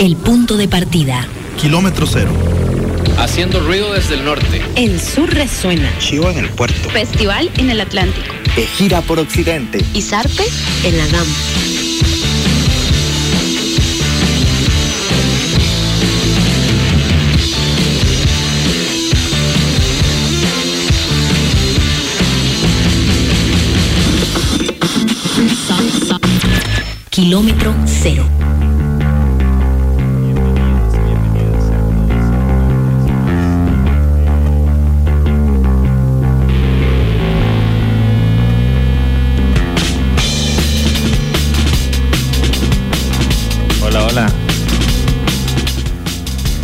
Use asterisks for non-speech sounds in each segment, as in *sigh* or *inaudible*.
El punto de partida. Kilómetro cero. Haciendo ruido desde el norte. El sur resuena. Chivo en el puerto. Festival en el Atlántico. Gira por occidente. Y Zarpe en la GAM. Kilómetro cero.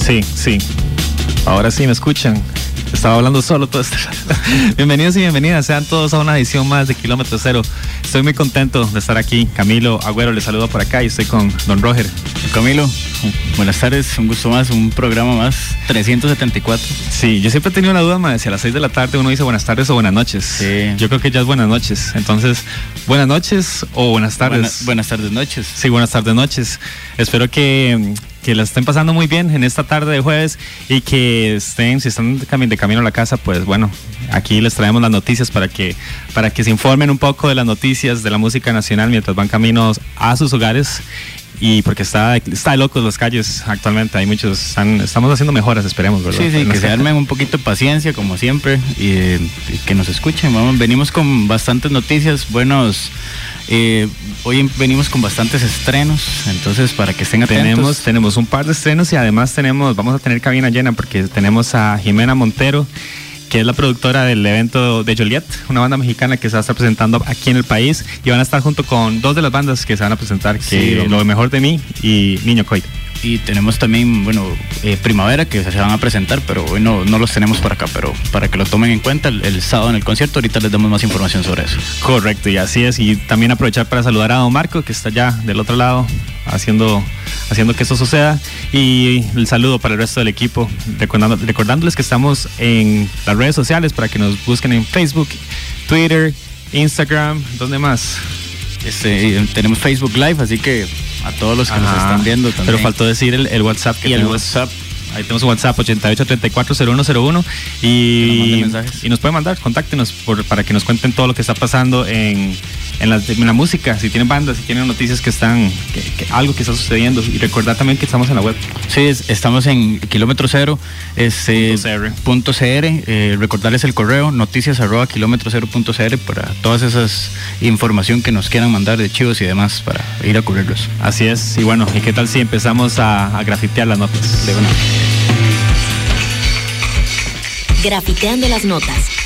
Sí, sí. Ahora sí me escuchan. Estaba hablando solo todo este *laughs* Bienvenidos y bienvenidas, sean todos a una edición más de Kilómetro Cero. Estoy muy contento de estar aquí. Camilo Agüero les saludo por acá y estoy con Don Roger. Camilo, buenas tardes, un gusto más, un programa más, 374. Sí, yo siempre he tenido la duda, ma, si a las 6 de la tarde uno dice buenas tardes o buenas noches. Sí. Yo creo que ya es buenas noches. Entonces, buenas noches o buenas tardes. Buena- buenas tardes, noches. Sí, buenas tardes, noches. Espero que, que la estén pasando muy bien en esta tarde de jueves y que estén, si están de cami- de camino a la casa, pues bueno, aquí les traemos las noticias para que, para que se informen un poco de las noticias de la música nacional mientras van caminos a sus hogares. Y porque está, está locos las calles actualmente, hay muchos, están- estamos haciendo mejoras, esperemos, ¿verdad? Sí, sí, que se armen un poquito de paciencia, como siempre, y, y que nos escuchen. Vamos, venimos con bastantes noticias, buenos. eh, hoy venimos con bastantes estrenos, entonces para que estén atentos. Tenemos, tenemos un par de estrenos y además tenemos, vamos a tener cabina llena porque tenemos a Jimena Montero, que es la productora del evento de Joliet, una banda mexicana que se va a estar presentando aquí en el país y van a estar junto con dos de las bandas que se van a presentar, que Sí. Lo Mejor de Mí y Niño Coy. Y tenemos también, bueno, eh, Primavera, que se van a presentar, pero hoy no, no los tenemos por acá, pero para que lo tomen en cuenta el, el sábado en el concierto, ahorita les damos más información sobre eso. Correcto, y así es. Y también aprovechar para saludar a Don Marco, que está ya del otro lado haciendo, haciendo que esto suceda. Y el saludo para el resto del equipo, recordando- recordándoles que estamos en las redes sociales para que nos busquen en Facebook, Twitter, Instagram, ¿dónde más? Este, eh, tenemos Facebook Live, así que a todos los que nos Ajá. están viendo también. Pero faltó decir el, el WhatsApp. que Y el tenemos. WhatsApp. Ahí tenemos WhatsApp 88340101 Que nos y, y nos pueden mandar, contáctenos por- para que nos cuenten todo lo que está pasando en, en, la, en la música, si tienen bandas, si tienen noticias que están, que, que algo que está sucediendo y recordar también que estamos en la web. Sí, es- estamos en kilómetro cero, este, Punto CR. punto CR, eh, recordarles el correo noticias arroba kilómetro cero punto CR para todas esas información que nos quieran mandar de chivos y demás para ir a cubrirlos. Así es, y bueno, ¿y qué tal si empezamos a, a grafitear las notas? De una. Grafiteando las notas.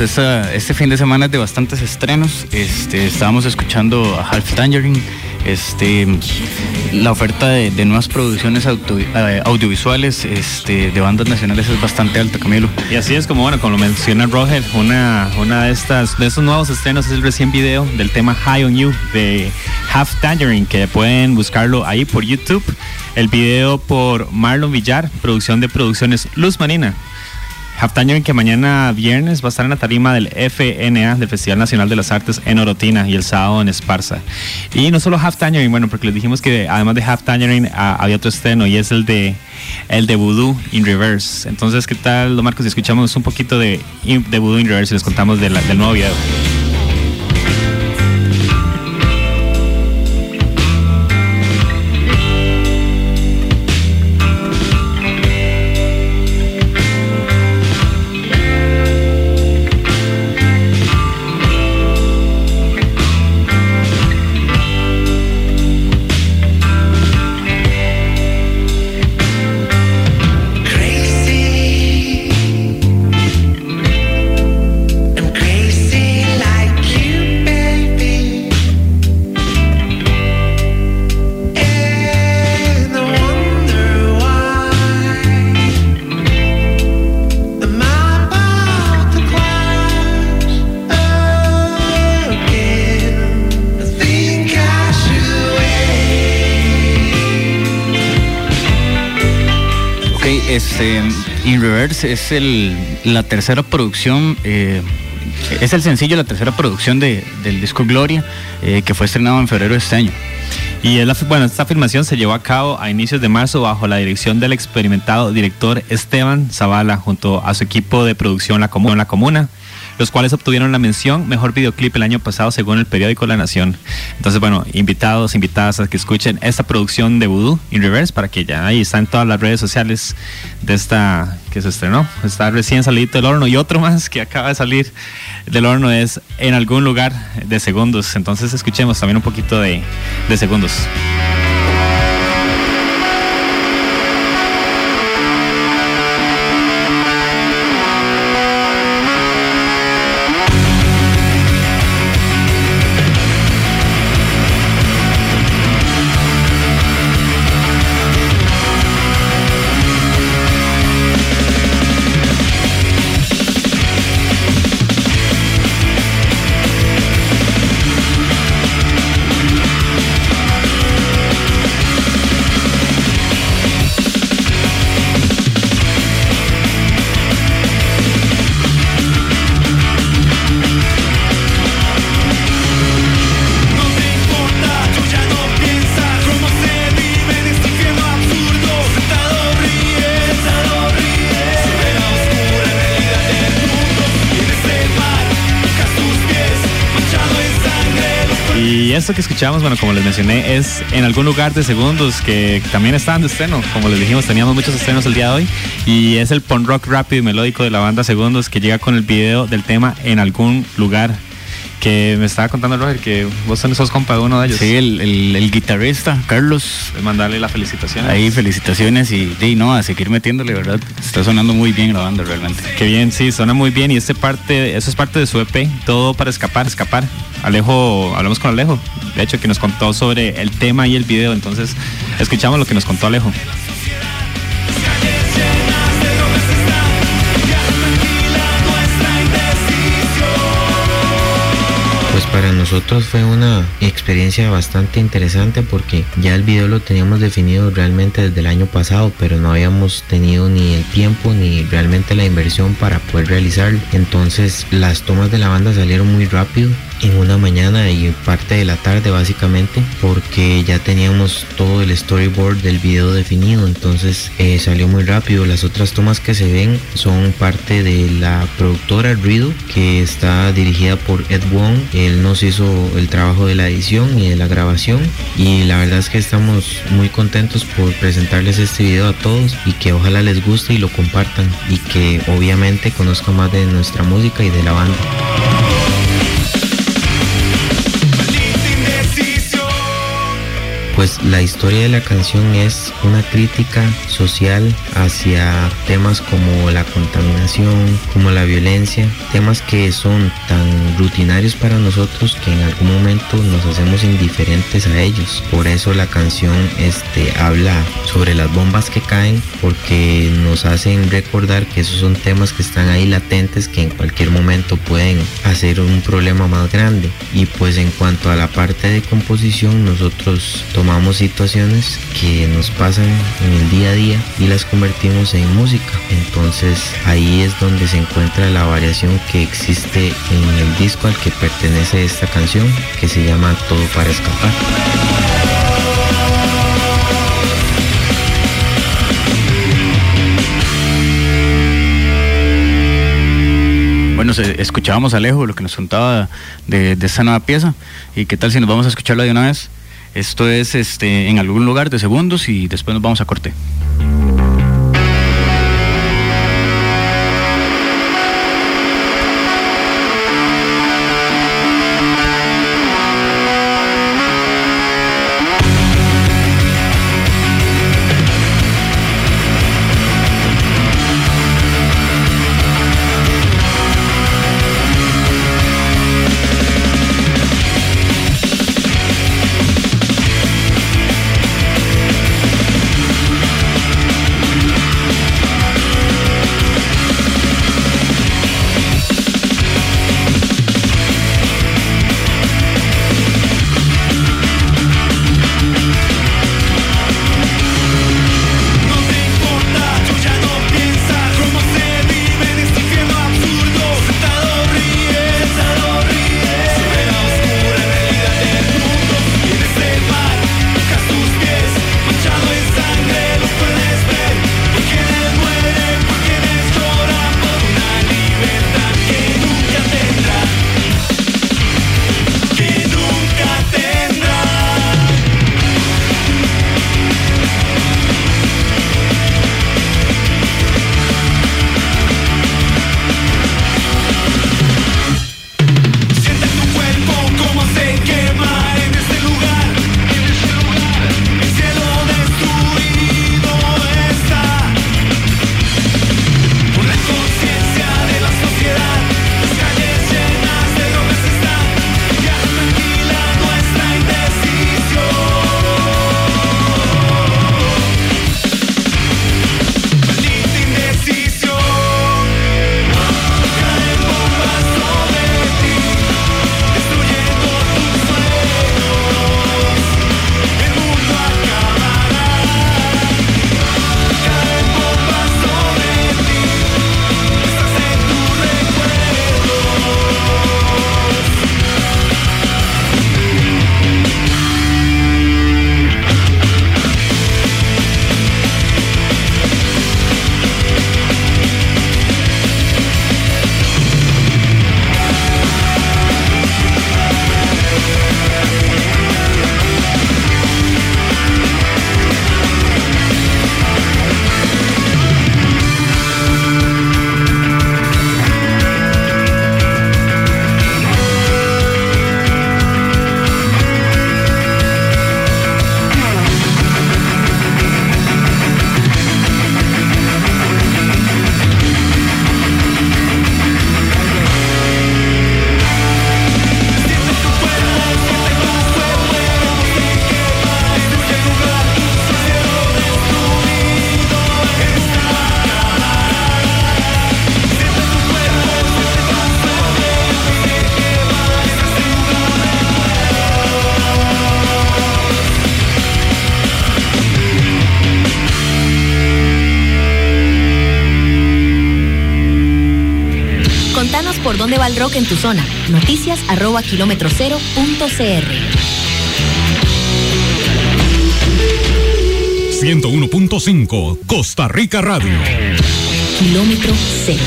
Este fin de semana es de bastantes estrenos. Este, estábamos escuchando a Half Tangerine. Este, la oferta de, nuevas producciones eh, audiovisuales este, de bandas nacionales es bastante alta, Camilo. Y así es como, bueno, como lo menciona Roger, una, una de estas, de estos nuevos estrenos es el recién video del tema High on You de Half Tangerine, que pueden buscarlo ahí por YouTube. El video por Marlon Villar, producción de producciones Luz Marina. Half Tangerine que mañana viernes va a estar en la tarima del FNA, del Festival Nacional de las Artes en Orotina y el sábado en Esparza. Y no solo Tangerine, bueno, porque les dijimos que además de Tangerine ah, había otro estreno y es el de el de Voodoo in Reverse. Entonces, ¿qué tal, Marcos? Si escuchamos un poquito de, de Voodoo in Reverse y les contamos del nuevo video. In Reverse es el, la tercera producción, eh, es el sencillo, la tercera producción de, del disco Gloria, eh, que fue estrenado en febrero de este año. Y es bueno, esta filmación se llevó a cabo a inicios de marzo bajo la dirección del experimentado director Esteban Zavala junto a su equipo de producción La Comuna. La Comuna los cuales obtuvieron la mención Mejor Videoclip el año pasado según el periódico La Nación. Entonces, bueno, invitados, invitadas a que escuchen esta producción de Voodoo in Reverse para que ya ahí están todas las redes sociales de esta que se estrenó. Está recién salido del horno y otro más que acaba de salir del horno es En algún lugar de segundos. Entonces escuchemos también un poquito de, de segundos. Esto que escuchamos, bueno, como les mencioné, es en algún lugar de segundos que también están de estreno. Como les dijimos, teníamos muchos estrenos el día de hoy. Y es el punk rock rápido y melódico de la banda Segundos que llega con el video del tema en algún lugar. Que me estaba contando Roger que vos sos compa de uno de ellos. Sí, el, el- el guitarrista, Carlos. Mandarle la felicitación. Ahí felicitaciones y, de, no, a seguir metiéndole, ¿verdad? Está sonando muy bien la banda realmente. Qué bien, sí, suena muy bien y este parte, eso es parte de su EP, todo para escapar, escapar. Alejo, hablamos con Alejo, de hecho que nos contó sobre el tema y el video, entonces escuchamos lo que nos contó Alejo. Para nosotros fue una experiencia bastante interesante porque ya el video lo teníamos definido realmente desde el año pasado, pero no habíamos tenido ni el tiempo ni realmente la inversión para poder realizarlo. Entonces las tomas de la banda salieron muy rápido en una mañana y parte de la tarde básicamente porque ya teníamos todo el storyboard del video definido entonces eh, salió muy rápido las otras tomas que se ven son parte de la productora Riddle que está dirigida por Ed Wong nos hizo el trabajo de la edición y de la grabación. Y la verdad es que estamos muy contentos por presentarles este video a todos y que ojalá les guste y lo compartan y que obviamente conozcan más de nuestra música y de la banda. Pues la historia de la canción es una crítica social hacia temas como la contaminación, como la violencia, temas que son tan rutinarios para nosotros que en algún momento nos hacemos indiferentes a ellos. Por eso la canción este, habla sobre las bombas que caen porque nos hacen recordar que esos son temas que están ahí latentes que en cualquier momento pueden hacer un problema más grande. Y pues en cuanto a la parte de composición, nosotros tomamos situaciones que nos pasan en el día a día y las convertimos en música. Entonces ahí es donde se encuentra la variación que existe en el disco al que pertenece esta canción que se llama Todo para escapar. Bueno, escuchábamos Alejo lo que nos contaba de, de esta nueva pieza. ¿Y qué tal si nos vamos a escucharla de una vez? Esto es este, en algún lugar de segundos y después nos vamos a corte. Tu zona. Noticias arroba kilómetro cero punto cr. 101.5 Costa Rica Radio. Kilómetro cero.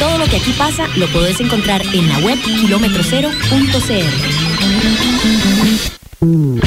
Todo lo que aquí pasa lo podés encontrar en la web kilómetrocero.cr. El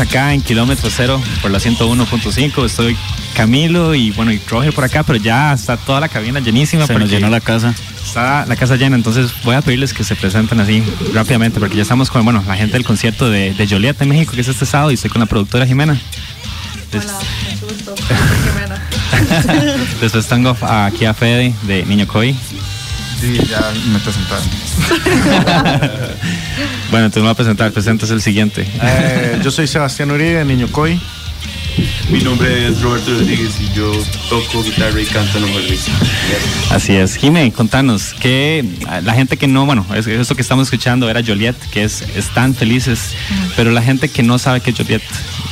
acá en kilómetro cero por la 101.5. Estoy Camilo y bueno, y Roger por acá, pero ya está toda la cabina llenísima. Se nos llenó la casa. Está la casa llena, entonces voy a pedirles que se presenten así rápidamente, porque ya estamos con, bueno, la gente del concierto de, de Joliet en México, que es este sábado, y estoy con la productora Jimena. Des- *laughs* Después tengo aquí a Fede de Niño Coy. Sí, ya me presentaron. *laughs* Bueno, entonces me voy a presentar. Presentas el siguiente. Eh, yo soy Sebastián Uribe, Niño Coy. Mi nombre es Roberto Rodríguez y yo toco guitarra y canto en. Así es. Jimé, contanos, que la gente que no, bueno, es- esto que estamos escuchando era Joliet, que es Están Felices, pero la gente que no sabe qué es Joliet,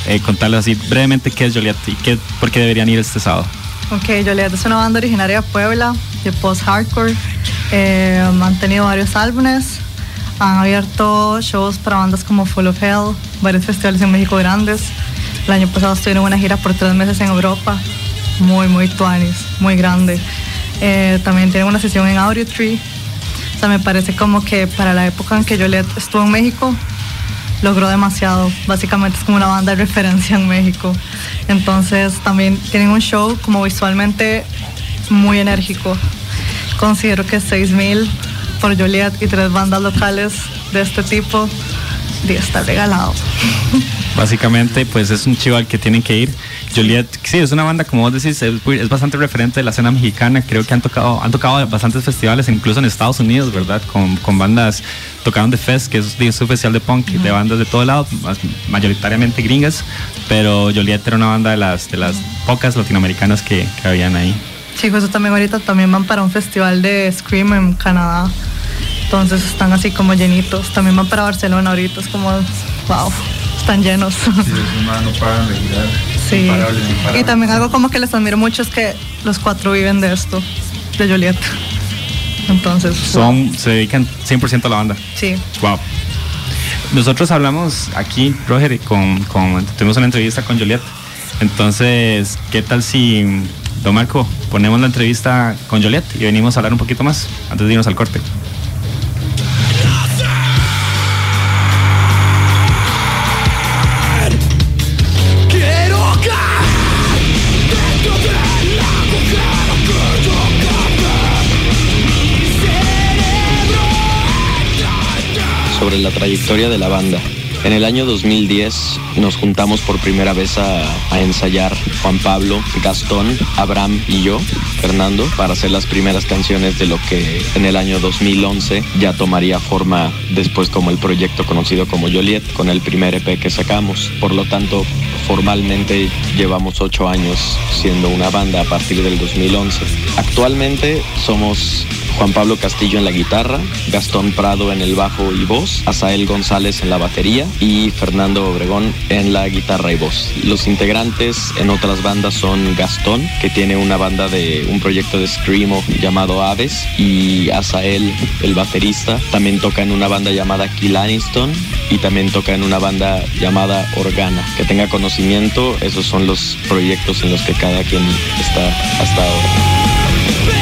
eh, contarles así brevemente qué es Joliet y qué, por qué deberían ir este sábado. Ok, Joliet es una banda originaria de Puebla, de post-hardcore. Eh, han tenido varios álbumes, han abierto shows para bandas como Full of Hell, varios festivales en México grandes. El año pasado estuvieron una gira por tres meses en Europa, muy, muy tuanis, muy grande. Eh, también tienen una sesión en Audio Tree. O sea, me parece como que para la época en que Joliet estuvo en México, logró demasiado. Básicamente es como una banda de referencia en México. Entonces también tienen un show como visualmente muy enérgico. Considero que 6000 por Joliet y tres bandas locales de este tipo estar regalado. *laughs* Básicamente, pues es un chival que tienen que ir. Joliet, sí, es una banda, como vos decís, es, bastante referente de la escena mexicana. Creo que han tocado, han tocado bastantes festivales, incluso en Estados Unidos, ¿verdad? Con, con bandas, tocaron The Fest, que es, es un festival de punk, de bandas de todo lado, mayoritariamente gringas. Pero Joliet era una banda de las, de las pocas latinoamericanas que, que habían ahí. Chicos, eso también ahorita también van para un festival de Scream en Canadá. Entonces están así como llenitos. También van para Barcelona ahorita. Es como, wow, están llenos. Sí, esos manos no paran de girar. Sí. Y también algo como que les admiro mucho es que los cuatro viven de esto, de Joliet. Entonces, Son, se dedican 100% a la banda. sí. Wow. Nosotros hablamos aquí, Roger, con, con- tuvimos una entrevista con Joliet. Entonces, ¿qué tal si, don Marco, ponemos la entrevista con Joliet y venimos a hablar un poquito más antes de irnos al corte? Sobre la trayectoria de la banda. En el año 2010 nos juntamos por primera vez a, a ensayar Juan Pablo, Gastón, Abraham y yo, Fernando, para hacer las primeras canciones de lo que en el año 2011 ya tomaría forma después como el proyecto conocido como Joliet, con el primer EP que sacamos. Por lo tanto, formalmente llevamos ocho años siendo una banda a partir del 2011. Actualmente somos Juan Pablo Castillo en la guitarra, Gastón Prado en el bajo y voz, Asael González en la batería y Fernando Obregón en la guitarra y voz. Los integrantes en otras bandas son Gastón, que tiene una banda de un proyecto de screamo llamado Aves, y Asael, el baterista, también toca en una banda llamada Kill Aniston y también toca en una banda llamada Organa. Que tenga conocimiento, esos son los proyectos en los que cada quien está hasta ahora.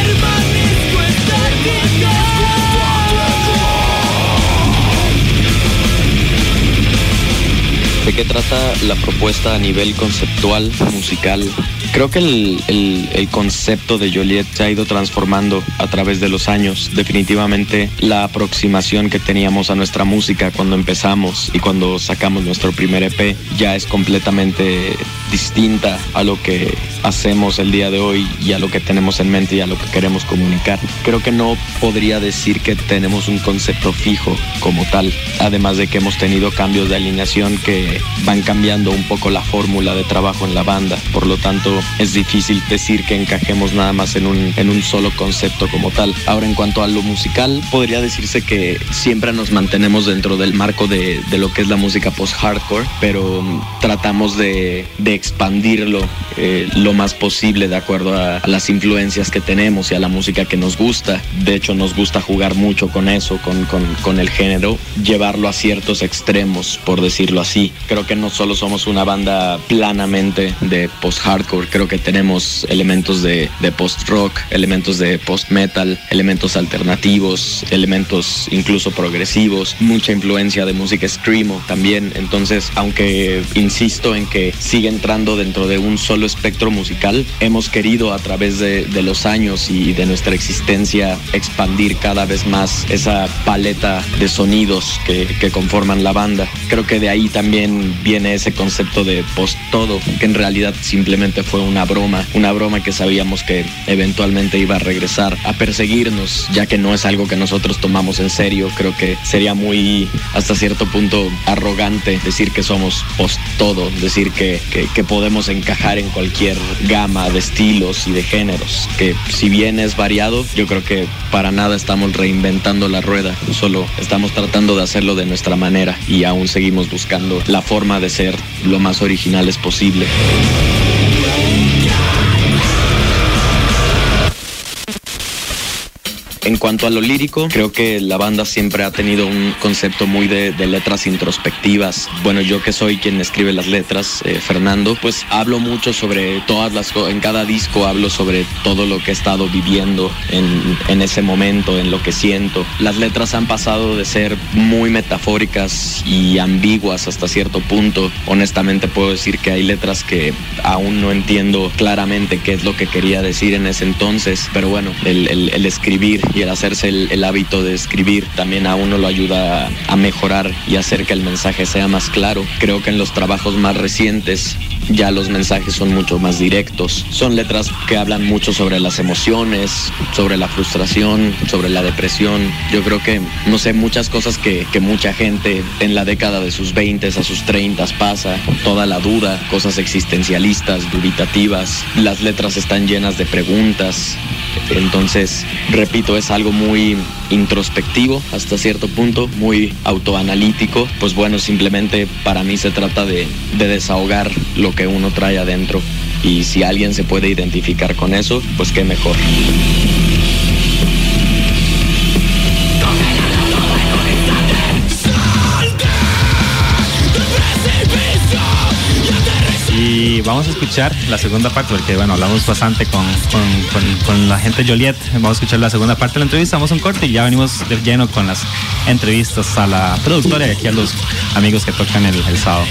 Qué trata la propuesta a nivel conceptual, musical? Creo que el, el- el concepto de Joliet se ha ido transformando a través de los años. Definitivamente la aproximación que teníamos a nuestra música cuando empezamos y cuando sacamos nuestro primer EP ya es completamente distinta a lo que hacemos el día de hoy y a lo que tenemos en mente y a lo que queremos comunicar. Creo que no podría decir que tenemos un concepto fijo como tal, además de que hemos tenido cambios de alineación que van cambiando un poco la fórmula de trabajo en la banda. Por lo tanto, es difícil decir que encajemos nada más en un, en un solo concepto como tal. Ahora, en cuanto a lo musical, podría decirse que siempre nos mantenemos dentro del marco de, de lo que es la música post-hardcore, pero mm, tratamos de, de expandirlo eh, lo más posible de acuerdo a, las influencias que tenemos y a la música que nos gusta. De hecho, nos gusta jugar mucho con eso, con, con, con el género, llevarlo a ciertos extremos, por decirlo así. Creo que no solo somos una banda planamente de post-hardcore, creo que tenemos elementos de, de post-rock, elementos de post-metal, elementos alternativos, elementos incluso progresivos, mucha influencia de música screamo también. Entonces, aunque insisto en que siguen entrando dentro de un solo espectro musical. Hemos querido a través de, de los años y de nuestra existencia expandir cada vez más esa paleta de sonidos que, que conforman la banda. Creo que de ahí también viene ese concepto de post todo, que en realidad simplemente fue una broma, una broma que sabíamos que eventualmente iba a regresar a perseguirnos, ya que no es algo que nosotros tomamos en serio. Creo que sería muy, hasta cierto punto, arrogante decir que somos post todo, decir que, que, que podemos encajar en cualquier gama de estilos y de géneros, que si bien es variado, yo creo que para nada estamos reinventando la rueda, solo estamos tratando de hacerlo de nuestra manera y aún seguimos buscando la forma de ser lo más originales posible. En cuanto a lo lírico, creo que la banda siempre ha tenido un concepto muy de, letras introspectivas. Bueno, yo que soy quien escribe las letras, eh, Fernando, pues hablo mucho sobre todas las cosas. En cada disco hablo sobre todo lo que he estado viviendo en, en ese momento, en lo que siento. Las letras han pasado de ser muy metafóricas y ambiguas hasta cierto punto. Honestamente puedo decir que hay letras que aún no entiendo claramente qué es lo que quería decir en ese entonces, pero bueno, el escribir y el hacerse el, el hábito de escribir también a uno lo ayuda a, a mejorar y hacer que el mensaje sea más claro. Creo que en los trabajos más recientes ya los mensajes son mucho más directos. Son letras que hablan mucho sobre las emociones, sobre la frustración, sobre la depresión. Yo creo que, no sé, muchas cosas que, que mucha gente en la década de sus 20 a sus 30 pasa. Toda la duda, cosas existencialistas, dubitativas. Las letras están llenas de preguntas. Entonces, repito, es algo muy introspectivo hasta cierto punto, muy autoanalítico. Pues bueno, simplemente para mí se trata de, de desahogar lo que uno trae adentro. Y si alguien se puede identificar con eso, pues qué mejor. Vamos a escuchar la segunda parte, porque bueno, hablamos bastante con, con, la gente Joliet. Vamos a escuchar la segunda parte de la entrevista. Vamos a un corte y ya venimos de lleno con las entrevistas a la productora y aquí a los amigos que tocan el sábado.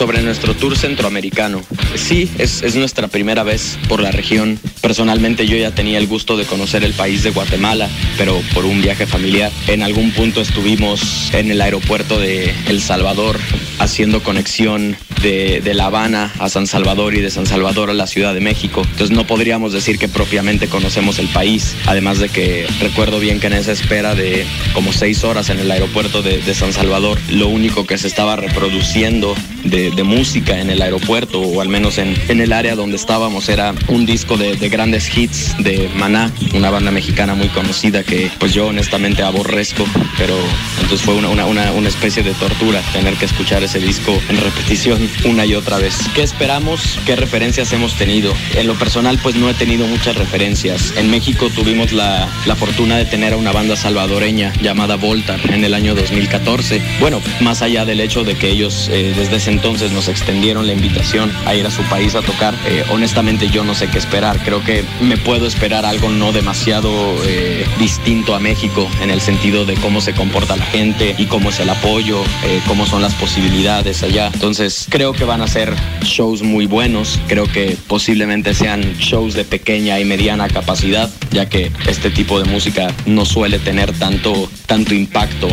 Sobre nuestro tour centroamericano. Sí, es, es nuestra primera vez por la región. Personalmente yo ya tenía el gusto de conocer el país de Guatemala, pero por un viaje familiar. En algún punto estuvimos en el aeropuerto de El Salvador haciendo conexión de, La Habana a San Salvador y de San Salvador a la Ciudad de México. Entonces no podríamos decir que propiamente conocemos el país. Además de que recuerdo bien que en esa espera de como seis horas en el aeropuerto de, San Salvador, lo único que se estaba reproduciendo de, música en el aeropuerto o al menos en, el área donde estábamos era un disco de, de grandes hits de Maná, una banda mexicana muy conocida que pues yo honestamente aborrezco, pero entonces fue una, una, una especie de tortura tener que escuchar ese disco en repetición una y otra vez. ¿Qué esperamos? ¿Qué referencias hemos tenido? En lo personal pues no he tenido muchas referencias. En México tuvimos la, la fortuna de tener a una banda salvadoreña llamada Volta en el año 2014. Bueno, más allá del hecho de que ellos eh, desde ese entonces nos extendieron la invitación a ir a su país a tocar, eh, honestamente yo no sé qué esperar. Creo que me puedo esperar algo no demasiado eh, distinto a México en el sentido de cómo se comporta la gente y cómo es el apoyo, eh, cómo son las posibilidades allá. Entonces creo que van a ser shows muy buenos, creo que posiblemente sean shows de pequeña y mediana capacidad, ya que este tipo de música no suele tener tanto, tanto impacto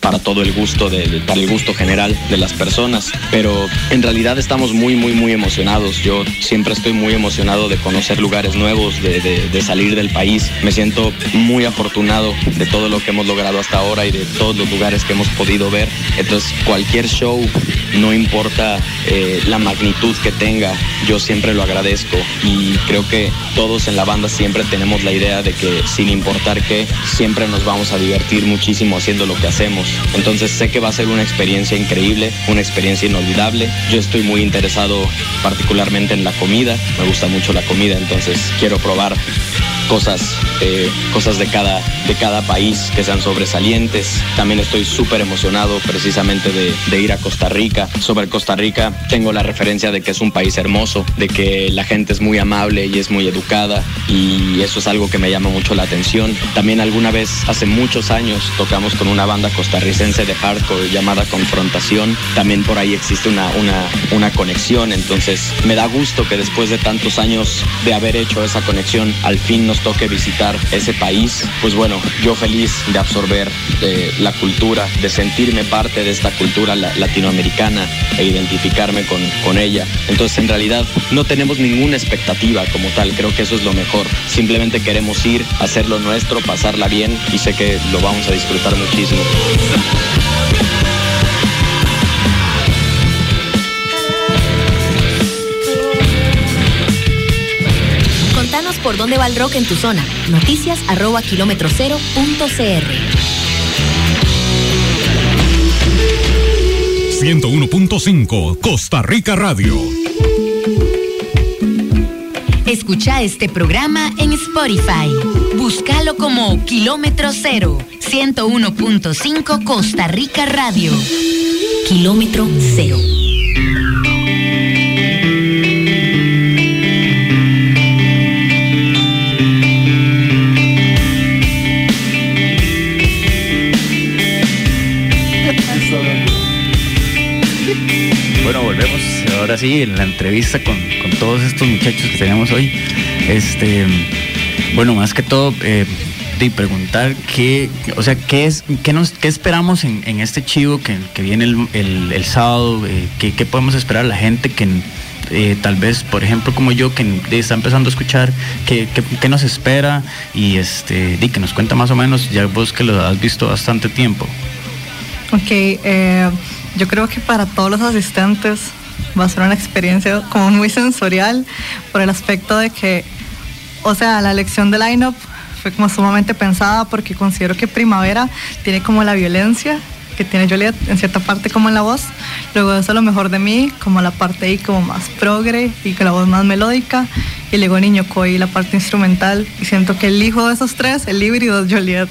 para todo el gusto, para el gusto general de las personas. Pero en realidad estamos muy, muy, muy emocionados. Yo siempre estoy muy emocionado de conocer lugares nuevos, de, de- de salir del país. Me siento muy afortunado de todo lo que hemos logrado hasta ahora y de todos los lugares que hemos podido ver. Entonces cualquier show, no importa eh, la magnitud que tenga, yo siempre lo agradezco y creo que todos en la banda siempre tenemos la idea de que sin importar qué, siempre nos vamos a divertir muchísimo haciendo lo que hacemos. Entonces sé que va a ser una experiencia increíble, una experiencia inolvidable. Yo estoy muy interesado particularmente en la comida, me gusta mucho la comida, entonces quiero probar cosas, eh, cosas de cada, de cada país que sean sobresalientes. También estoy súper emocionado precisamente de, de ir a Costa Rica. Sobre Costa Rica tengo la referencia de que es un país hermoso, de que la gente es muy amable y es muy educada y eso es algo que me llama mucho la atención. También alguna vez, hace muchos años, tocamos con una banda costarricense de hardcore llamada Confrontación. También por ahí existe una, una, una conexión, entonces me da gusto que después de tantos años de haber hecho esa conexión, al fin nos toque visitar ese país. Pues bueno, yo feliz de absorber eh, la cultura, de sentirme parte de esta cultura la- latinoamericana e identificarme con, con ella. Entonces en realidad no tenemos ninguna expectativa como tal, creo que eso es lo mejor. Simplemente queremos ir, hacer lo nuestro, pasarla bien y sé que lo vamos a disfrutar muchísimo. Por dónde va el rock en tu zona. Noticias arroba kilómetro cero punto cr. 101.5 Costa Rica Radio. Escucha este programa en Spotify. Búscalo como Kilómetro Cero, 101.5 Costa Rica Radio. Kilómetro Cero. Ahora sí en la entrevista con, con todos estos muchachos que tenemos hoy. Este, bueno, más que todo, eh, preguntar qué, o sea, qué es, qué nos, qué esperamos en, en este chivo que, que viene el, el- el sábado, eh, qué, qué podemos esperar a la gente que eh, tal vez, por ejemplo, como yo, que está empezando a escuchar, qué, qué- qué nos espera y este, di, que nos cuenta más o menos, ya vos que lo has visto bastante tiempo. Ok, eh, yo creo que para todos los asistentes va a ser una experiencia como muy sensorial por el aspecto de que, o sea, la elección del line-up fue como sumamente pensada porque considero que Primavera tiene como la violencia que tiene Juliet en cierta parte como en la voz, luego eso lo mejor de mí, como la parte ahí como más progre y con la voz más melódica, y luego Niño Coy, la parte instrumental, y siento que el hijo de esos tres, el híbrido es Juliet.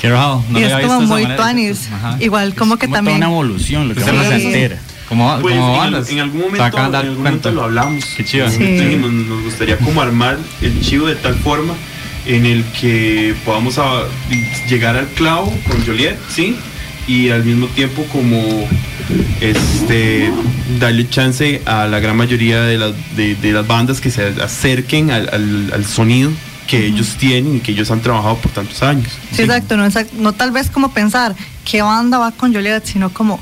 Qué raro, no y es como visto de muy tuanis, igual como que como toda también... una evolución, lo que Sí. vamos a hacer. Como, Pues, como en, bandas. en algún Te momento, en algún momento lo hablamos. Qué chido. En algún dijimos, nos gustaría como armar el chivo de tal forma en el que podamos a- llegar al clavo con Joliet, ¿sí? Y al mismo tiempo como este darle chance a la gran mayoría de, las de, de las bandas que se acerquen al, al- al sonido que ellos tienen y que ellos han trabajado por tantos años. Sí, exacto, no, exact- no tal vez como pensar qué banda va con Juliet, sino como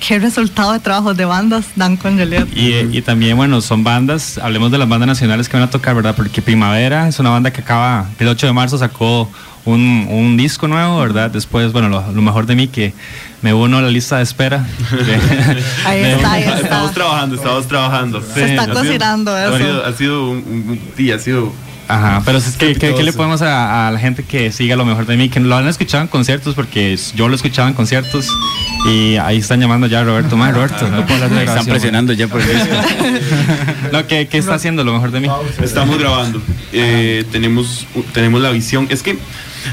qué resultado de trabajos de bandas dan con Juliet. Y, y también, bueno, son bandas, hablemos de las bandas nacionales que van a tocar, ¿verdad? Porque Primavera es una banda que acaba, el 8 de marzo sacó un, un disco nuevo, ¿verdad? Después, bueno, lo, lo mejor de mí que me uno a la lista de espera. *laughs* *laughs* Ahí está, ahí está. Estamos trabajando, estamos trabajando. Se está Ha sido- cocinando ha eso. sido- Ha sido un, sí, ha sido Ajá, pero es que, ¿qué, qué le podemos a, a la gente que siga lo mejor de mí? Que lo han escuchado en conciertos, porque yo lo escuchaba en conciertos y ahí están llamando ya a Roberto. Más Roberto, no puedo hablar de Están presionando ya por el disco. *laughs* No, ¿qué, qué está haciendo lo mejor de mí? Estamos grabando. Eh, tenemos, tenemos la visión. Es que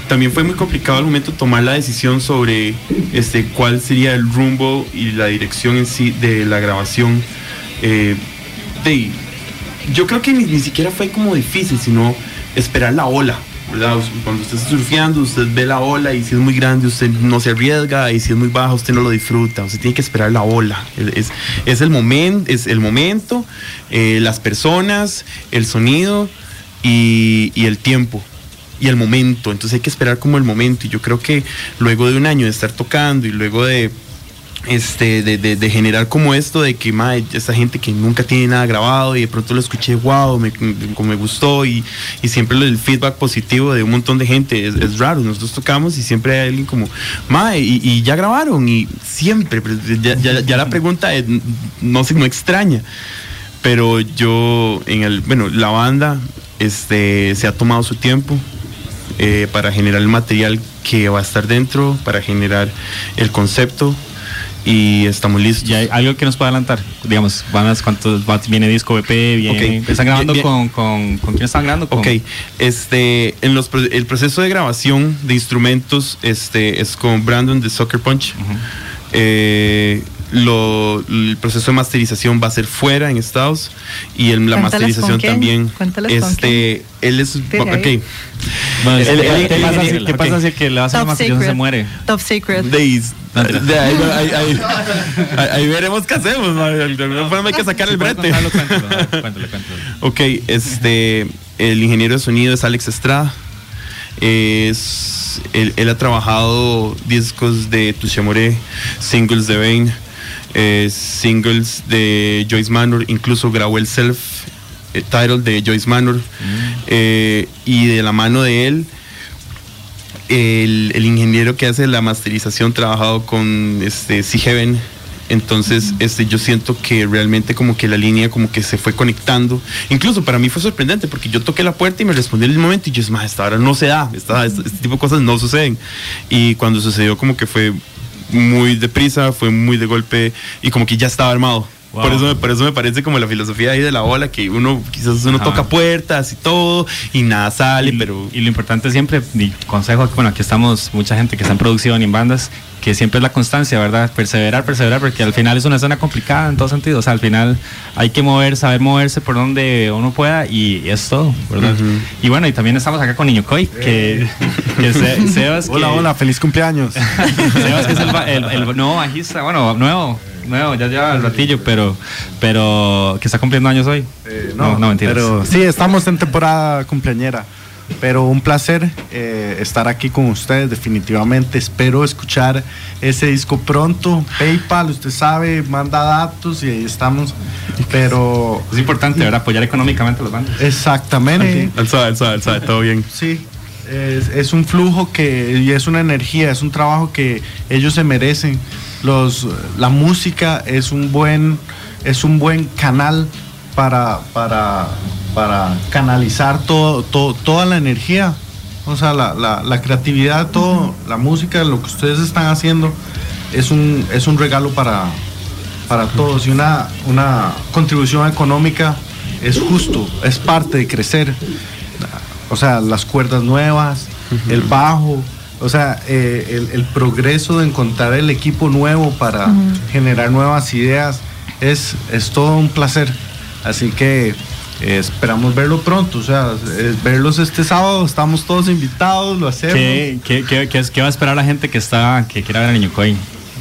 también fue muy complicado al momento tomar la decisión sobre este cuál sería el rumbo y la dirección en sí de la grabación. Eh, de, yo creo que ni, ni siquiera fue como difícil, sino esperar la ola. Cuando usted está surfeando, usted ve la ola y si es muy grande, usted no se arriesga y si es muy baja, usted no lo disfruta. Usted tiene que esperar la ola. Es, el, es el momento, eh, las personas, el sonido y el tiempo y el momento. Entonces hay que esperar como el momento. Y yo creo que luego de un año de estar tocando y luego de este de, de- generar como esto de que mae, esta gente que nunca tiene nada grabado y de pronto lo escuché wow me, me gustó y, y siempre el feedback positivo de un montón de gente es, raro. Nosotros tocamos y siempre hay alguien como mae y, ya grabaron y siempre ya la pregunta es, no sé no extraña. Pero yo en el bueno la banda este se ha tomado su tiempo eh, para generar el material que va a estar dentro para generar el concepto y estamos listos. ¿Y hay algo que nos pueda adelantar? Digamos, bandas, ¿cuántos va- viene disco BP? Viene. ¿Están grabando Bien, con, con, con quién están grabando? Con- Ok, este, en los, el proceso de grabación de instrumentos este, es con Brandon de Soccer Punch. Eh, lo- el proceso de masterización va a ser fuera en Estados y el- la masterización con quién, también. cuéntales con Este, él es. Dile ok. ahí. Bueno, ¿qué- el- ¿qué el- pasa si- el- qué pasa si el que le hace la Top masterización se muere? Top secret. Days. De ahí, ahí- ahí- ahí- ahí veremos qué hacemos. ¿no? De alguna forma hay que sacar el brete. *laughs* Ok, este, el ingeniero de sonido es Alex Estrada. Es, él, él ha trabajado discos de Touché Amoré, singles de Bane, eh, singles de Joyce Manor, incluso grabó el self eh, title de Joyce Manor. Eh, y de la mano de él, el, el ingeniero que hace la masterización trabajado con este Heaven. Entonces, este, yo siento que realmente como que la línea como que se fue conectando. Incluso para mí fue sorprendente porque yo toqué la puerta y me respondió en el momento y yo, más esta hora no se da, esta- este, este tipo de cosas no suceden. Y cuando sucedió como que fue muy deprisa, fue muy de golpe y como que ya estaba armado. Wow. Por, eso, me- por eso me parece como la filosofía ahí de la ola, que uno quizás uno Ajá. toca puertas y todo y nada sale, pero... Y lo importante siempre, mi consejo, bueno, aquí estamos mucha gente que está en producción y en bandas, que siempre es la constancia, ¿verdad? Perseverar, perseverar, porque al final es una zona complicada en todo sentido. O sea, al final hay que mover, saber moverse por donde uno pueda y es todo, ¿verdad? Y bueno, y también estamos acá con Niño Coy, que, que Se- Sebas. *laughs* Hola, que- hola, feliz cumpleaños. *laughs* Sebas, que es el, el- el nuevo bajista, bueno, nuevo, nuevo, ya lleva el ratillo, pero, pero que está cumpliendo años hoy. no, no, mentiras. Pero sí, estamos en temporada cumpleañera. Pero un placer eh, estar aquí con ustedes, definitivamente. Espero escuchar ese disco pronto. PayPal, usted sabe, manda datos y ahí estamos. Pero. Es importante, ¿verdad? Apoyar económicamente a los bandas. Exactamente. Él sabe, él sabe, él sabe, todo bien. Sí, es, es un flujo que y es una energía, es un trabajo que ellos se merecen. Los, la música es un buen, es un buen canal para, para, para canalizar todo, todo- toda la energía. O sea, la, la- la creatividad, todo, la música, lo que ustedes están haciendo es un, es un regalo para, para todos y una, una contribución económica es justo, es parte de crecer. O sea, las cuerdas nuevas, el bajo, o sea, eh, el, el progreso de encontrar el equipo nuevo para generar nuevas ideas es, es todo un placer. Así que eh, esperamos verlo pronto, o sea, verlos este sábado, estamos todos invitados, lo hacemos. ¿Qué, qué, qué- qué es- qué va a esperar la gente que está que quiera ver a Niño Coy?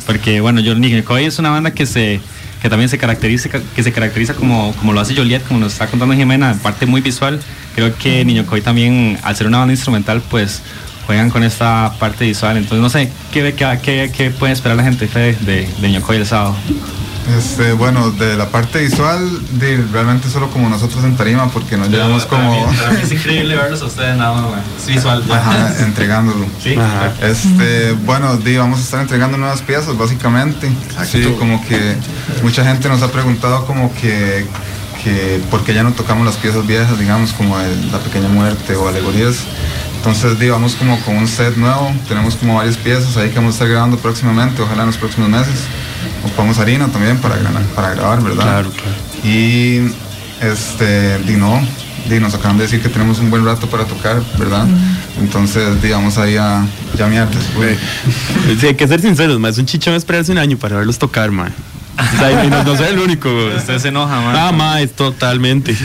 Porque bueno, yo Niño Coy es una banda que se que también se caracteriza que se caracteriza como, como lo hace Joliet, como nos está contando Jimena, parte muy visual. Creo que Niño Coy también, al ser una banda instrumental, pues juegan con esta parte visual. Entonces no sé, ¿qué, qué, qué, qué puede esperar la gente Fede, de, de Coy el sábado? Este, bueno, de la parte visual, de, realmente solo como nosotros en Tarima, porque nos llevamos como... es increíble verlos a ustedes nada más, es visual. Ajá, entregándolo. *laughs* Sí, Ajá. Este, bueno, di, vamos a estar entregando nuevas piezas, básicamente. Sí, como que mucha gente nos ha preguntado como que, que por qué ya no tocamos las piezas viejas, digamos, como el- La Pequeña Muerte o Alegorías. Entonces, di, vamos como con un set nuevo, tenemos como varias piezas ahí que vamos a estar grabando próximamente, ojalá en los próximos meses. Ocupamos harina también para, gra- para grabar, ¿verdad? Claro, claro. Y este, di no, di, nos acaban de decir que tenemos un buen rato para tocar, ¿verdad? Entonces, digamos ahí a llamear después. Sí, hay que ser sinceros, ma, es un chichón esperarse un año para verlos tocar, man. O sea, y no, no soy el único. Usted se enoja, man. Ah, ma, es totalmente.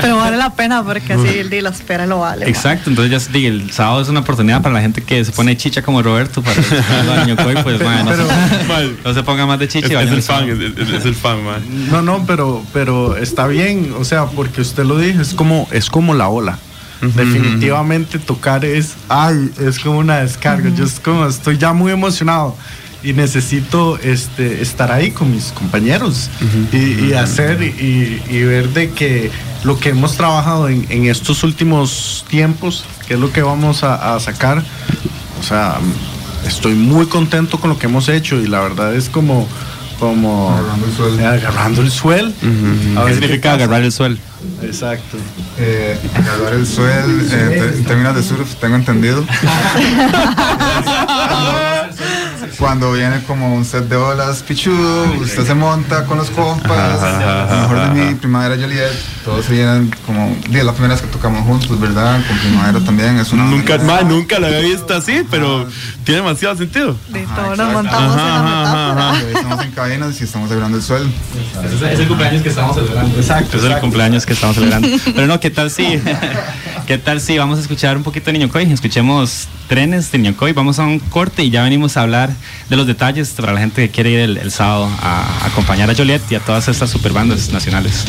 Pero vale la pena porque así el día la espera lo vale. Exacto, entonces ya se diga, el sábado es una oportunidad para la gente que se pone chicha como Roberto para escuchar a Niño Coy, pues man, no, Pero- se, *laughs* no se ponga más de chicha. Es, es el fan, sábado. es, es- es el fan, man. No, no, pero, pero está bien, o sea, porque usted lo dijo, es como, es como la ola. Definitivamente tocar es, ay, es como una descarga. Yo es como, estoy ya muy emocionado y necesito este, estar ahí con mis compañeros y, y hacer y, y ver de que lo que hemos trabajado en, en estos últimos tiempos, que es lo que vamos a, a sacar, o sea, estoy muy contento con lo que hemos hecho y la verdad es como como Agarrando el suelo. Agarrando el suelo. A ¿Qué significa agarrar el suelo? Exacto. Eh, agarrar el suelo, eh, en términos de surf, tengo entendido. *laughs* *laughs* cuando viene como un set de olas pichudo, usted se monta con los compas, Ajá, ajá, mejor ajá, de mi primavera Joliet, todos se vienen como, es la primera vez que tocamos juntos, ¿verdad? Con primavera también, es una Nunca, ma, nunca lo había visto así, pero tiene demasiado sentido. De todo nos montamos en la metáfora. Estamos en cabinas y estamos celebrando el suelo. Es el cumpleaños que estamos celebrando. Exacto. Es el cumpleaños que estamos celebrando. *laughs* Pero no, ¿qué tal si? *laughs* ¿Qué tal si vamos a escuchar un poquito de Niño Coy? Escuchemos trenes de Niño Coy. Vamos a un corte y ya venimos a hablar de los detalles para la gente que quiere ir el, sábado a, acompañar a Joliet y a todas estas super bandas nacionales.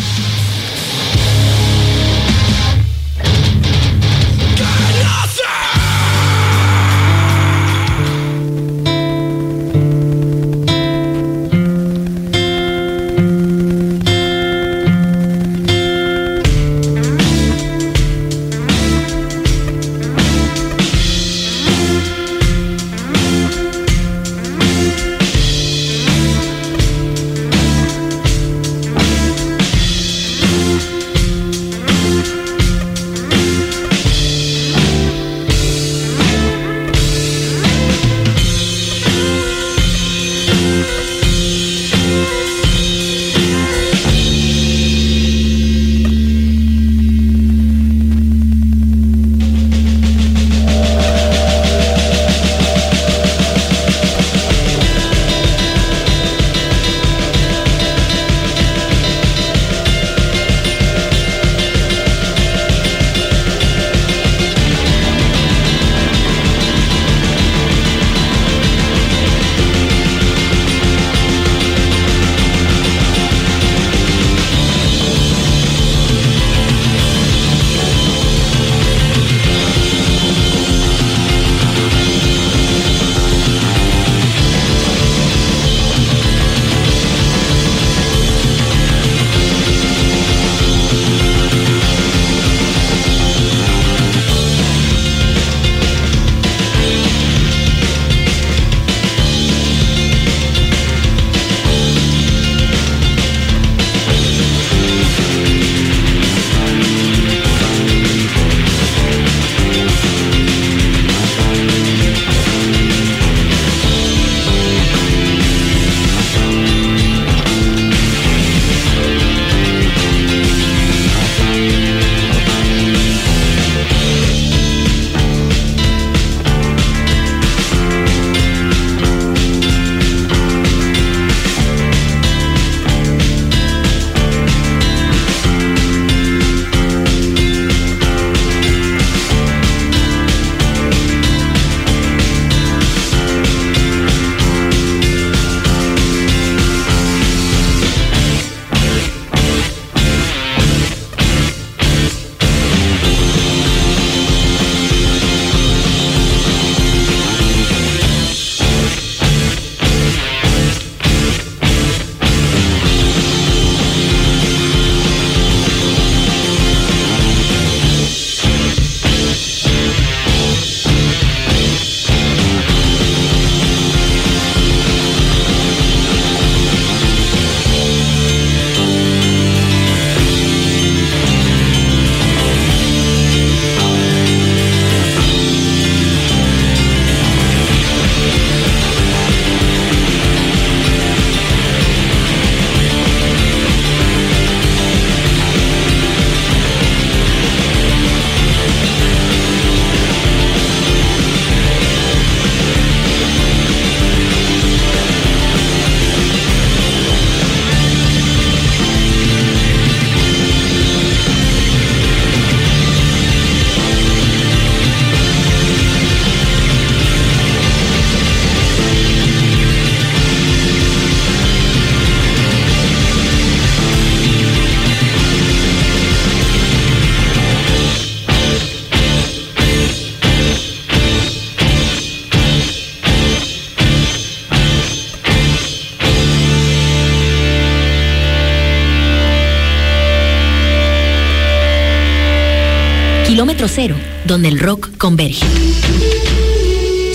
Rock converge.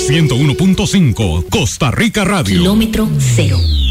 101.5 Costa Rica Radio. Kilómetro Cero.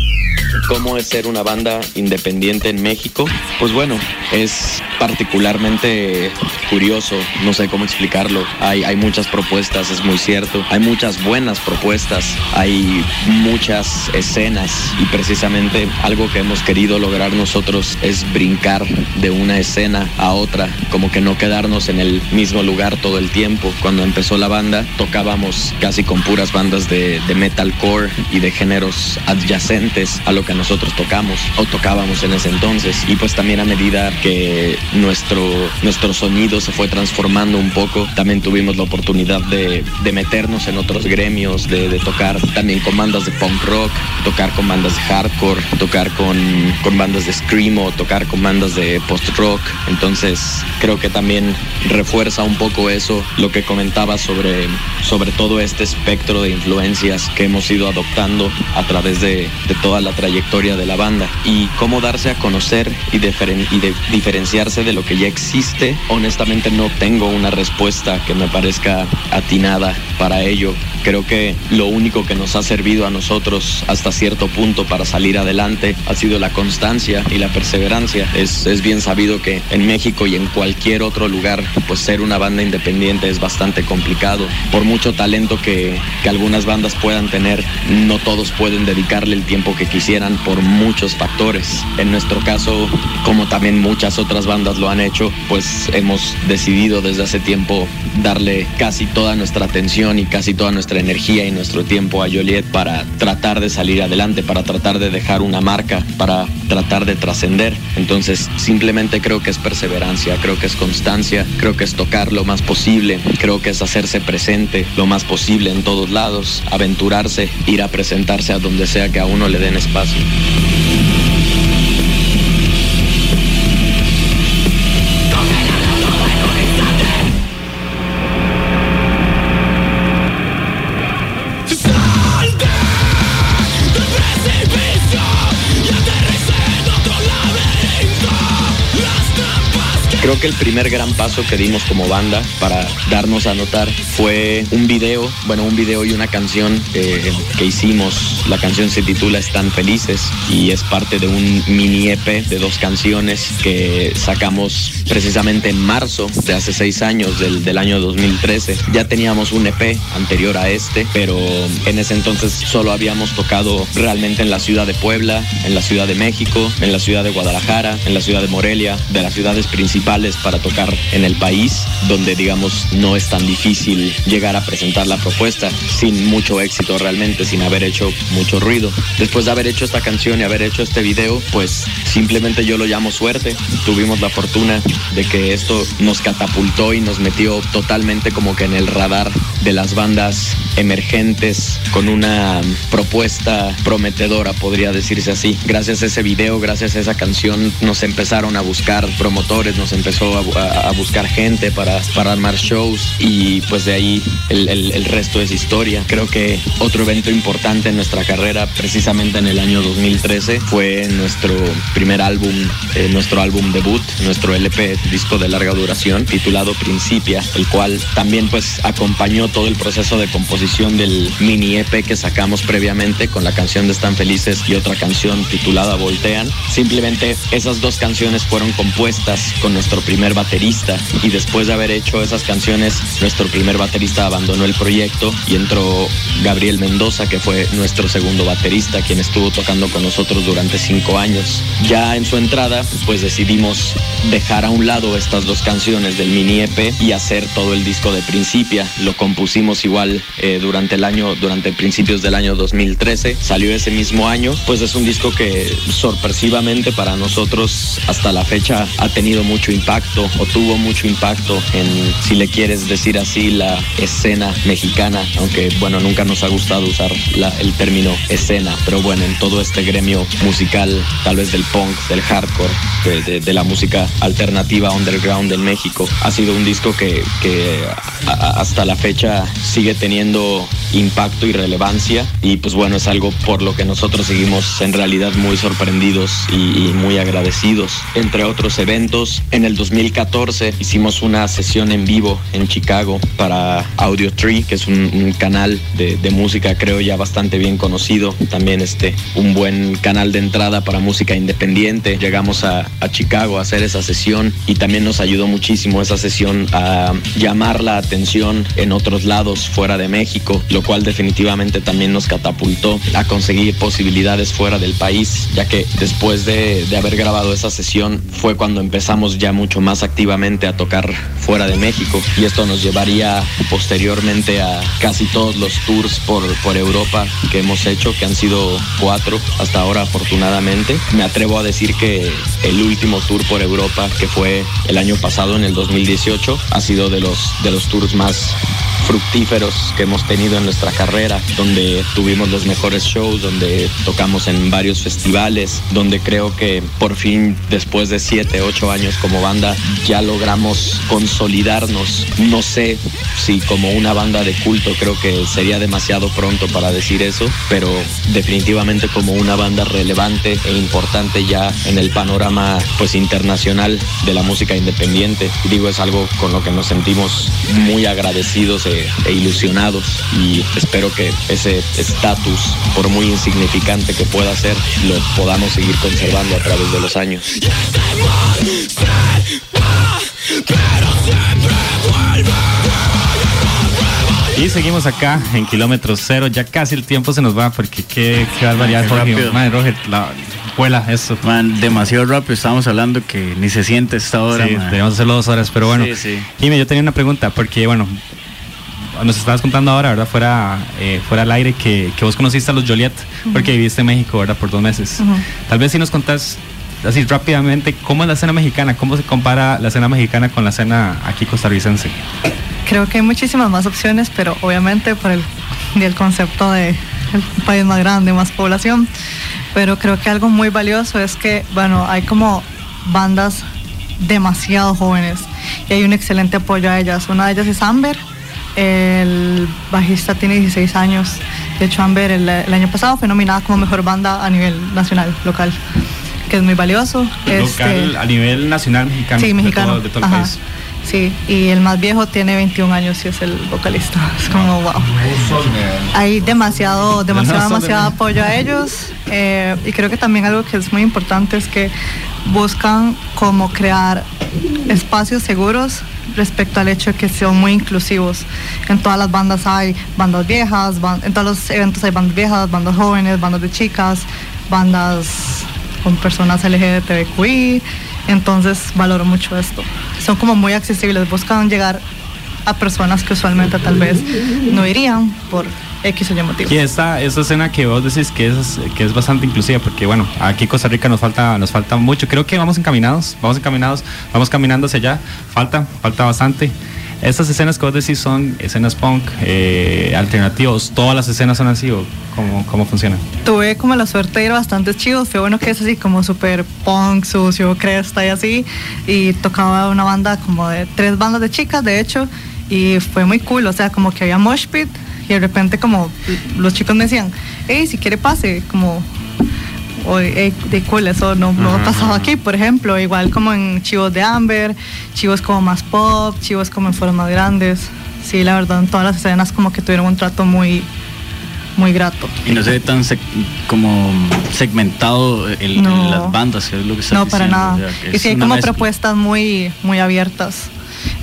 Cómo es ser una banda independiente en México, pues bueno, es particularmente curioso, no sé cómo explicarlo. Hay, muchas propuestas, es muy cierto. Hay muchas buenas propuestas, hay muchas escenas y precisamente algo que hemos querido lograr nosotros es brincar de una escena a otra, como que no quedarnos en el mismo lugar todo el tiempo. Cuando empezó la banda tocábamos casi con puras bandas de, de metalcore y de géneros adyacentes a lo que nosotros tocamos o tocábamos en ese entonces. Y pues también a medida que nuestro, nuestro sonido se fue transformando un poco, también tuvimos la oportunidad de, de meternos en otros gremios, de, de tocar también con bandas de punk rock, tocar con bandas de hardcore, tocar con, con bandas de screamo, tocar con bandas de post rock. Entonces creo que también refuerza un poco eso, lo que comentaba sobre, sobre todo este espectro de influencias que hemos ido adoptando a través de, de toda la trayectoria de la banda y cómo darse a conocer y, diferenciarse de lo que ya existe. Honestamente no tengo una respuesta que me parezca atinada para ello. Creo que lo único que nos ha servido a nosotros hasta cierto punto para salir adelante ha sido la constancia y la perseverancia. Es, es bien sabido que en México y en cualquier otro lugar, pues ser una banda independiente es bastante complicado. Por mucho talento que, que algunas bandas puedan tener, no todos pueden dedicarle el tiempo que quisieran por muchos factores. En nuestro caso, como también muchas otras bandas lo han hecho, pues hemos decidido desde hace tiempo darle casi toda nuestra atención y casi toda nuestra energía y nuestro tiempo a Joliet para tratar de salir adelante, para tratar de dejar una marca, para tratar de trascender. Entonces, simplemente creo que es perseverancia, creo que es constancia, creo que es tocar lo más posible, creo que es hacerse presente lo más posible en todos lados, aventurarse, ir a presentarse a donde sea que a uno le den espacio. Thank you. Creo que el primer gran paso que dimos como banda para darnos a notar fue un video, bueno, un video y una canción eh, que hicimos. La canción se titula Están Felices y es parte de un mini EP de dos canciones que sacamos precisamente en marzo de hace seis años, del, del año 2013. Ya teníamos un EP anterior a este, pero en ese entonces solo habíamos tocado realmente en la ciudad de Puebla, en la ciudad de México, en la ciudad de Guadalajara, en la ciudad de Morelia, de las ciudades principales para tocar en el país, donde digamos no es tan difícil llegar a presentar la propuesta sin mucho éxito realmente, sin haber hecho mucho ruido. Después de haber hecho esta canción y haber hecho este video, pues simplemente yo lo llamo suerte. Tuvimos la fortuna de que esto nos catapultó y nos metió totalmente como que en el radar de las bandas emergentes con una propuesta prometedora, podría decirse así. Gracias a ese video, gracias a esa canción, nos empezaron a buscar promotores, nos empezó a, a buscar gente para, para armar shows y pues de ahí el, el- el resto es historia. Creo que otro evento importante en nuestra carrera, precisamente en el año 2013, fue nuestro primer álbum, eh, nuestro álbum debut, nuestro LP, disco de larga duración, titulado Principia, el cual también pues acompañó todo el proceso de composición del mini EP que sacamos previamente con la canción de Están Felices y otra canción titulada Voltean. Simplemente esas dos canciones fueron compuestas con nuestro primer baterista y después de haber hecho esas canciones, nuestro primer baterista abandonó el proyecto y entró Gabriel Mendoza, que fue nuestro segundo baterista, quien estuvo tocando con nosotros durante cinco años. Ya en su entrada, pues decidimos dejar a un lado estas dos canciones del mini EP y hacer todo el disco de Principia. Lo compusimos igual eh, durante el año, durante principios del año 2013. Salió ese mismo año. Pues es un disco que sorpresivamente para nosotros hasta la fecha ha tenido mucho impacto o tuvo mucho impacto en, si le quieres decir así, la escena mexicana. Aunque bueno, nunca nos ha gustado usar la- el término escena. Pero bueno, en todo este gremio musical, tal vez del punk, del hardcore, de, la música alternativa underground en México. Ha sido un disco que, hasta la fecha sigue teniendo impacto y relevancia y pues bueno, es algo por lo que nosotros seguimos en realidad muy sorprendidos y, muy agradecidos. Entre otros eventos, en el 2014 hicimos una sesión en vivo en Chicago para Audio Tree, que es un, canal de, música creo ya bastante bien conocido, también este, un buen canal de entrada para música independiente. Llegamos a, a Chicago a hacer esa sesión y también nos ayudó muchísimo esa sesión a llamar la atención en otros lados fuera de México, lo cual definitivamente también nos catapultó a conseguir posibilidades fuera del país, ya que después de, de haber grabado esa sesión fue cuando empezamos ya mucho más activamente a tocar fuera de México y esto nos llevaría posteriormente a casi todos los tours por, por Europa que hemos hecho, que han sido cuatro hasta ahora afortunadamente. Me atrevo a decir que el último tour por Europa, que fue el año pasado en el 2018, ha sido de los, de los tours más fructíferos que hemos tenido en nuestra carrera, donde tuvimos los mejores shows, donde tocamos en varios festivales, donde creo que por fin, después de siete, ocho años como banda, ya logramos consolidarnos. No sé si como una banda de culto, creo que sería demasiado pronto para decir eso, pero definitivamente como una banda relevante e importante ya en el panorama pues internacional de la música independiente. Digo, es algo con lo que nos sentimos muy agradecidos e, e ilusionados y espero que ese estatus, por muy insignificante que pueda ser, lo podamos seguir conservando a través de los años. Y seguimos acá en kilómetro cero. Ya casi el tiempo se nos va porque qué, qué barbaridad, Qué Jorge. rápido. Madre, Roger, la vuela eso. Man, demasiado rápido. Estábamos hablando que ni se siente esta hora. Sí, man. debemos hacerlo dos horas, pero bueno. Sí, sí. Jimmy, yo tenía una pregunta, porque bueno, nos estabas contando ahora, ¿verdad? Fuera, eh, fuera al aire que, que vos conociste a los Joliet, porque viviste en México, ¿verdad? Por dos meses. Tal vez si nos contás así rápidamente, ¿cómo es la escena mexicana? ¿Cómo se compara la escena mexicana con la escena aquí costarricense? Creo que hay muchísimas más opciones, pero obviamente por el, del concepto de el país más grande, más población. Pero creo que algo muy valioso es que, bueno, hay como bandas demasiado jóvenes y hay un excelente apoyo a ellas. Una de ellas es Amber, el bajista tiene 16 años. De hecho, Amber el, el año pasado fue nominada como mejor banda a nivel nacional, local, que es muy valioso. Este, Local, a nivel nacional mexicano. Sí, de mexicano. todo- De todo, el Ajá. país. Sí, y el más viejo tiene 21 años y es el vocalista. *laughs* Es como wow. Hay demasiado, *laughs* demasiado, de demasiado apoyo a ellos. eh, y creo que también algo que es muy importante es que buscan como crear espacios seguros respecto al hecho de que son muy inclusivos. En todas las bandas hay bandas viejas, en todos los eventos hay bandas viejas, bandas jóvenes, bandas de chicas, bandas con personas LGBTQI. Entonces valoro mucho esto. Son como muy accesibles, buscan llegar a personas que usualmente tal vez no irían por X o Y motivo. Y esta, esta escena que vos decís que es, que es bastante inclusiva, porque bueno, aquí en Costa Rica nos falta, nos falta mucho. Creo que vamos encaminados, vamos encaminados, vamos caminando hacia allá. Falta, falta bastante. Estas escenas que vos decís son escenas punk, eh, alternativos. Todas las escenas son así o cómo, cómo funcionan. Tuve como la suerte de ir a bastantes chivos, fue bueno que es así como súper punk, sucio, cresta y así. Y tocaba una banda como de tres bandas de chicas, de hecho, y fue muy cool, o sea, como que había mosh pit y de repente como los chicos me decían, hey, si quiere pase, como o, "Ey, de cool, eso no, no ha pasado aquí, por ejemplo, igual como en chivos de Amber, chivos como más pop, chivos como en foros más grandes. Sí, la verdad, en todas las escenas como que tuvieron un trato muy, muy grato. Y no se ve tan sec- como segmentado el, No. las bandas, que es lo que estás No, para diciendo, nada. o sea, que y sí, hay como mezcla. propuestas muy, muy abiertas.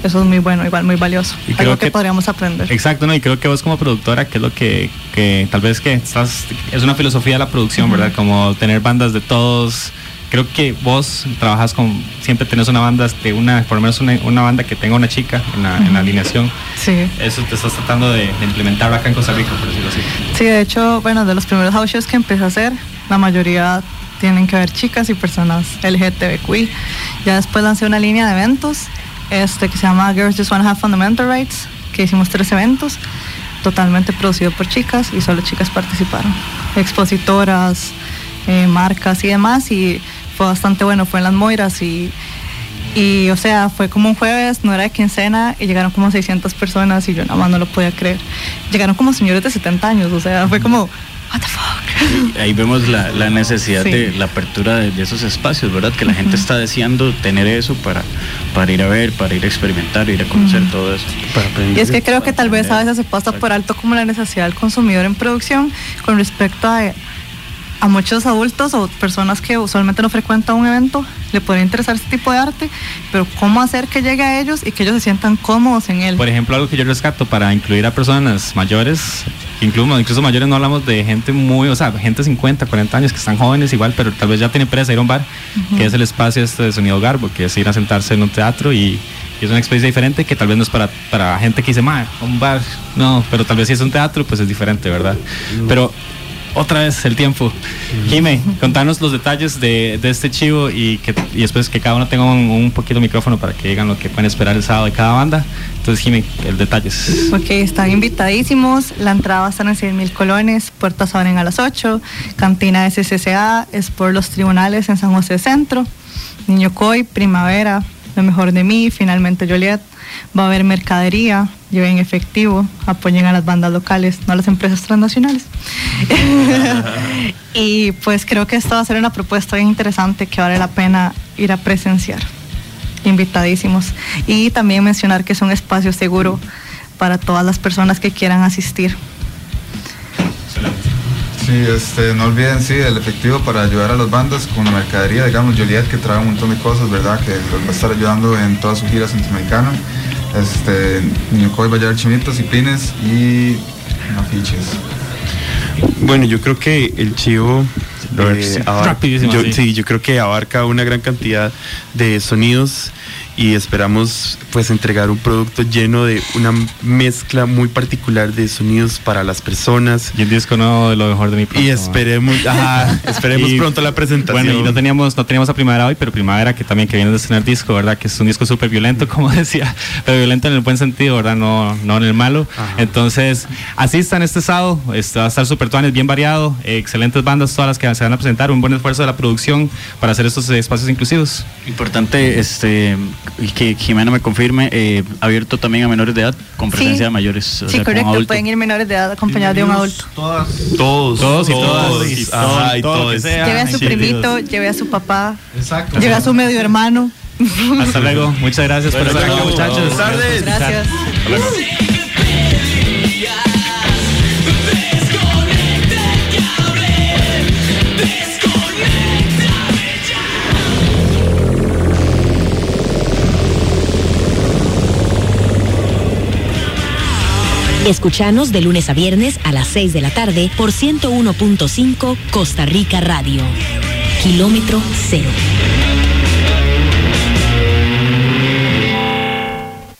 Eso es muy bueno, igual muy valioso. Y creo Algo que, que- podríamos aprender. Exacto, ¿no? Y creo que vos como productora, que es lo que, que tal vez que estás, es una filosofía de la producción. ¿verdad? Como tener bandas de todos. Creo que vos trabajas con, siempre tenés una banda, de una, por lo menos una, una banda que tenga una chica en la, en la Ujú. alineación. Sí. Eso te estás tratando de, de implementar acá en Costa Rica, por decirlo así. Sí, de hecho, bueno, de los primeros house shows que empecé a hacer, la mayoría tienen que ver chicas y personas LGTBQI. Ya después lancé una línea de eventos este, que se llama Girls Just Wanna Have Fundamental Rights, que hicimos tres eventos, totalmente producido por chicas y solo chicas participaron. Expositoras, eh, marcas y demás, y fue bastante bueno, fue en las Moiras y Y, o sea, fue como un jueves, no era de quincena, y llegaron como 600 personas y yo nada más no lo podía creer. Llegaron como señores de 70 años, o sea, fue como, what the fuck. Ahí vemos la, la necesidad Sí. de la apertura de, de esos espacios, ¿verdad? Que la gente está deseando tener eso para, para ir a ver, para ir a experimentar, ir a conocer todo eso. Y es que creo que tal vez a veces se pasa por alto como la necesidad del consumidor en producción con respecto a, a muchos adultos o personas que usualmente no frecuentan un evento, le puede interesar este tipo de arte, pero cómo hacer que llegue a ellos y que ellos se sientan cómodos en él. Por ejemplo, algo que yo rescato para incluir a personas mayores, incluso, incluso mayores no hablamos de gente muy, o sea, gente de 50, 40 años que están jóvenes igual, pero tal vez ya tienen pereza de ir a un bar, que es el espacio este de sonido garbo, que es ir a sentarse en un teatro y, y es una experiencia diferente que tal vez no es para, para gente que dice, ma, un bar, no, pero tal vez si es un teatro, pues es diferente, ¿verdad? Pero otra vez el tiempo. Jime, contanos los detalles de, de este chivo y, que, y después que cada uno tenga un, un poquito de micrófono para que digan lo que pueden esperar el sábado de cada banda. Entonces, Jime, el detalles. Ok, están invitadísimos. La entrada va a estar en 100 mil colones. Puertas abren a las 8. Cantina SCCA es por los tribunales en San José Centro. Niño Coy, Primavera, Lo mejor de mí, finalmente Joliet. Va a haber mercadería, lleven efectivo, apoyen a las bandas locales, no a las empresas transnacionales. *laughs* *laughs* y pues creo que esto va a ser una propuesta bien interesante que vale la pena ir a presenciar. Invitadísimos. Y también mencionar que es un espacio seguro para todas las personas que quieran asistir. Sí, este, no olviden, sí, el efectivo para ayudar a las bandas con la mercadería, digamos, Joliet que trae un montón de cosas, ¿verdad? Que los va a estar ayudando en toda su gira centroamericana. Este, Niño Coy va a llevar chimitos y pines y afiches. Bueno, yo creo que el chivo eh, sí. abar- Rapidísimo, yo- sí. sí, yo creo que abarca una gran cantidad de sonidos y esperamos pues entregar un producto lleno de una mezcla muy particular de sonidos para las personas. Y el disco nuevo de lo mejor de mi Y esperemos, *laughs* ajá, esperemos Y, pronto la presentación. Bueno, y no teníamos, no teníamos a Primavera hoy, pero Primavera que también que viene de estrenar disco, ¿verdad? Que es un disco súper violento, *laughs* como decía, pero violento en el buen sentido, ¿verdad? No, no en el malo. Entonces, asistan este sábado, este va a estar súper tuanes, bien variado, eh, excelentes bandas todas las que se van a presentar, un buen esfuerzo de la producción para hacer estos espacios inclusivos. Importante este y que Jimena me confirme, eh, abierto también a menores de edad, con presencia Sí. de mayores. o Sí, sea, con correcto, pueden ir menores de edad acompañados de un adulto. Todas. Todos, Todos y todas, todos, y ajá, todo- y todo lo que todos. sea. Lleve a su Sí, primito, lleve a su papá, Exacto. lleve a su medio hermano. Hasta luego, muchas gracias por estar acá, chao. muchachos. Buenas tardes. Gracias. Hasta Escuchanos de lunes a viernes a las 6 de la tarde por 101.5 Costa Rica Radio. Kilómetro cero.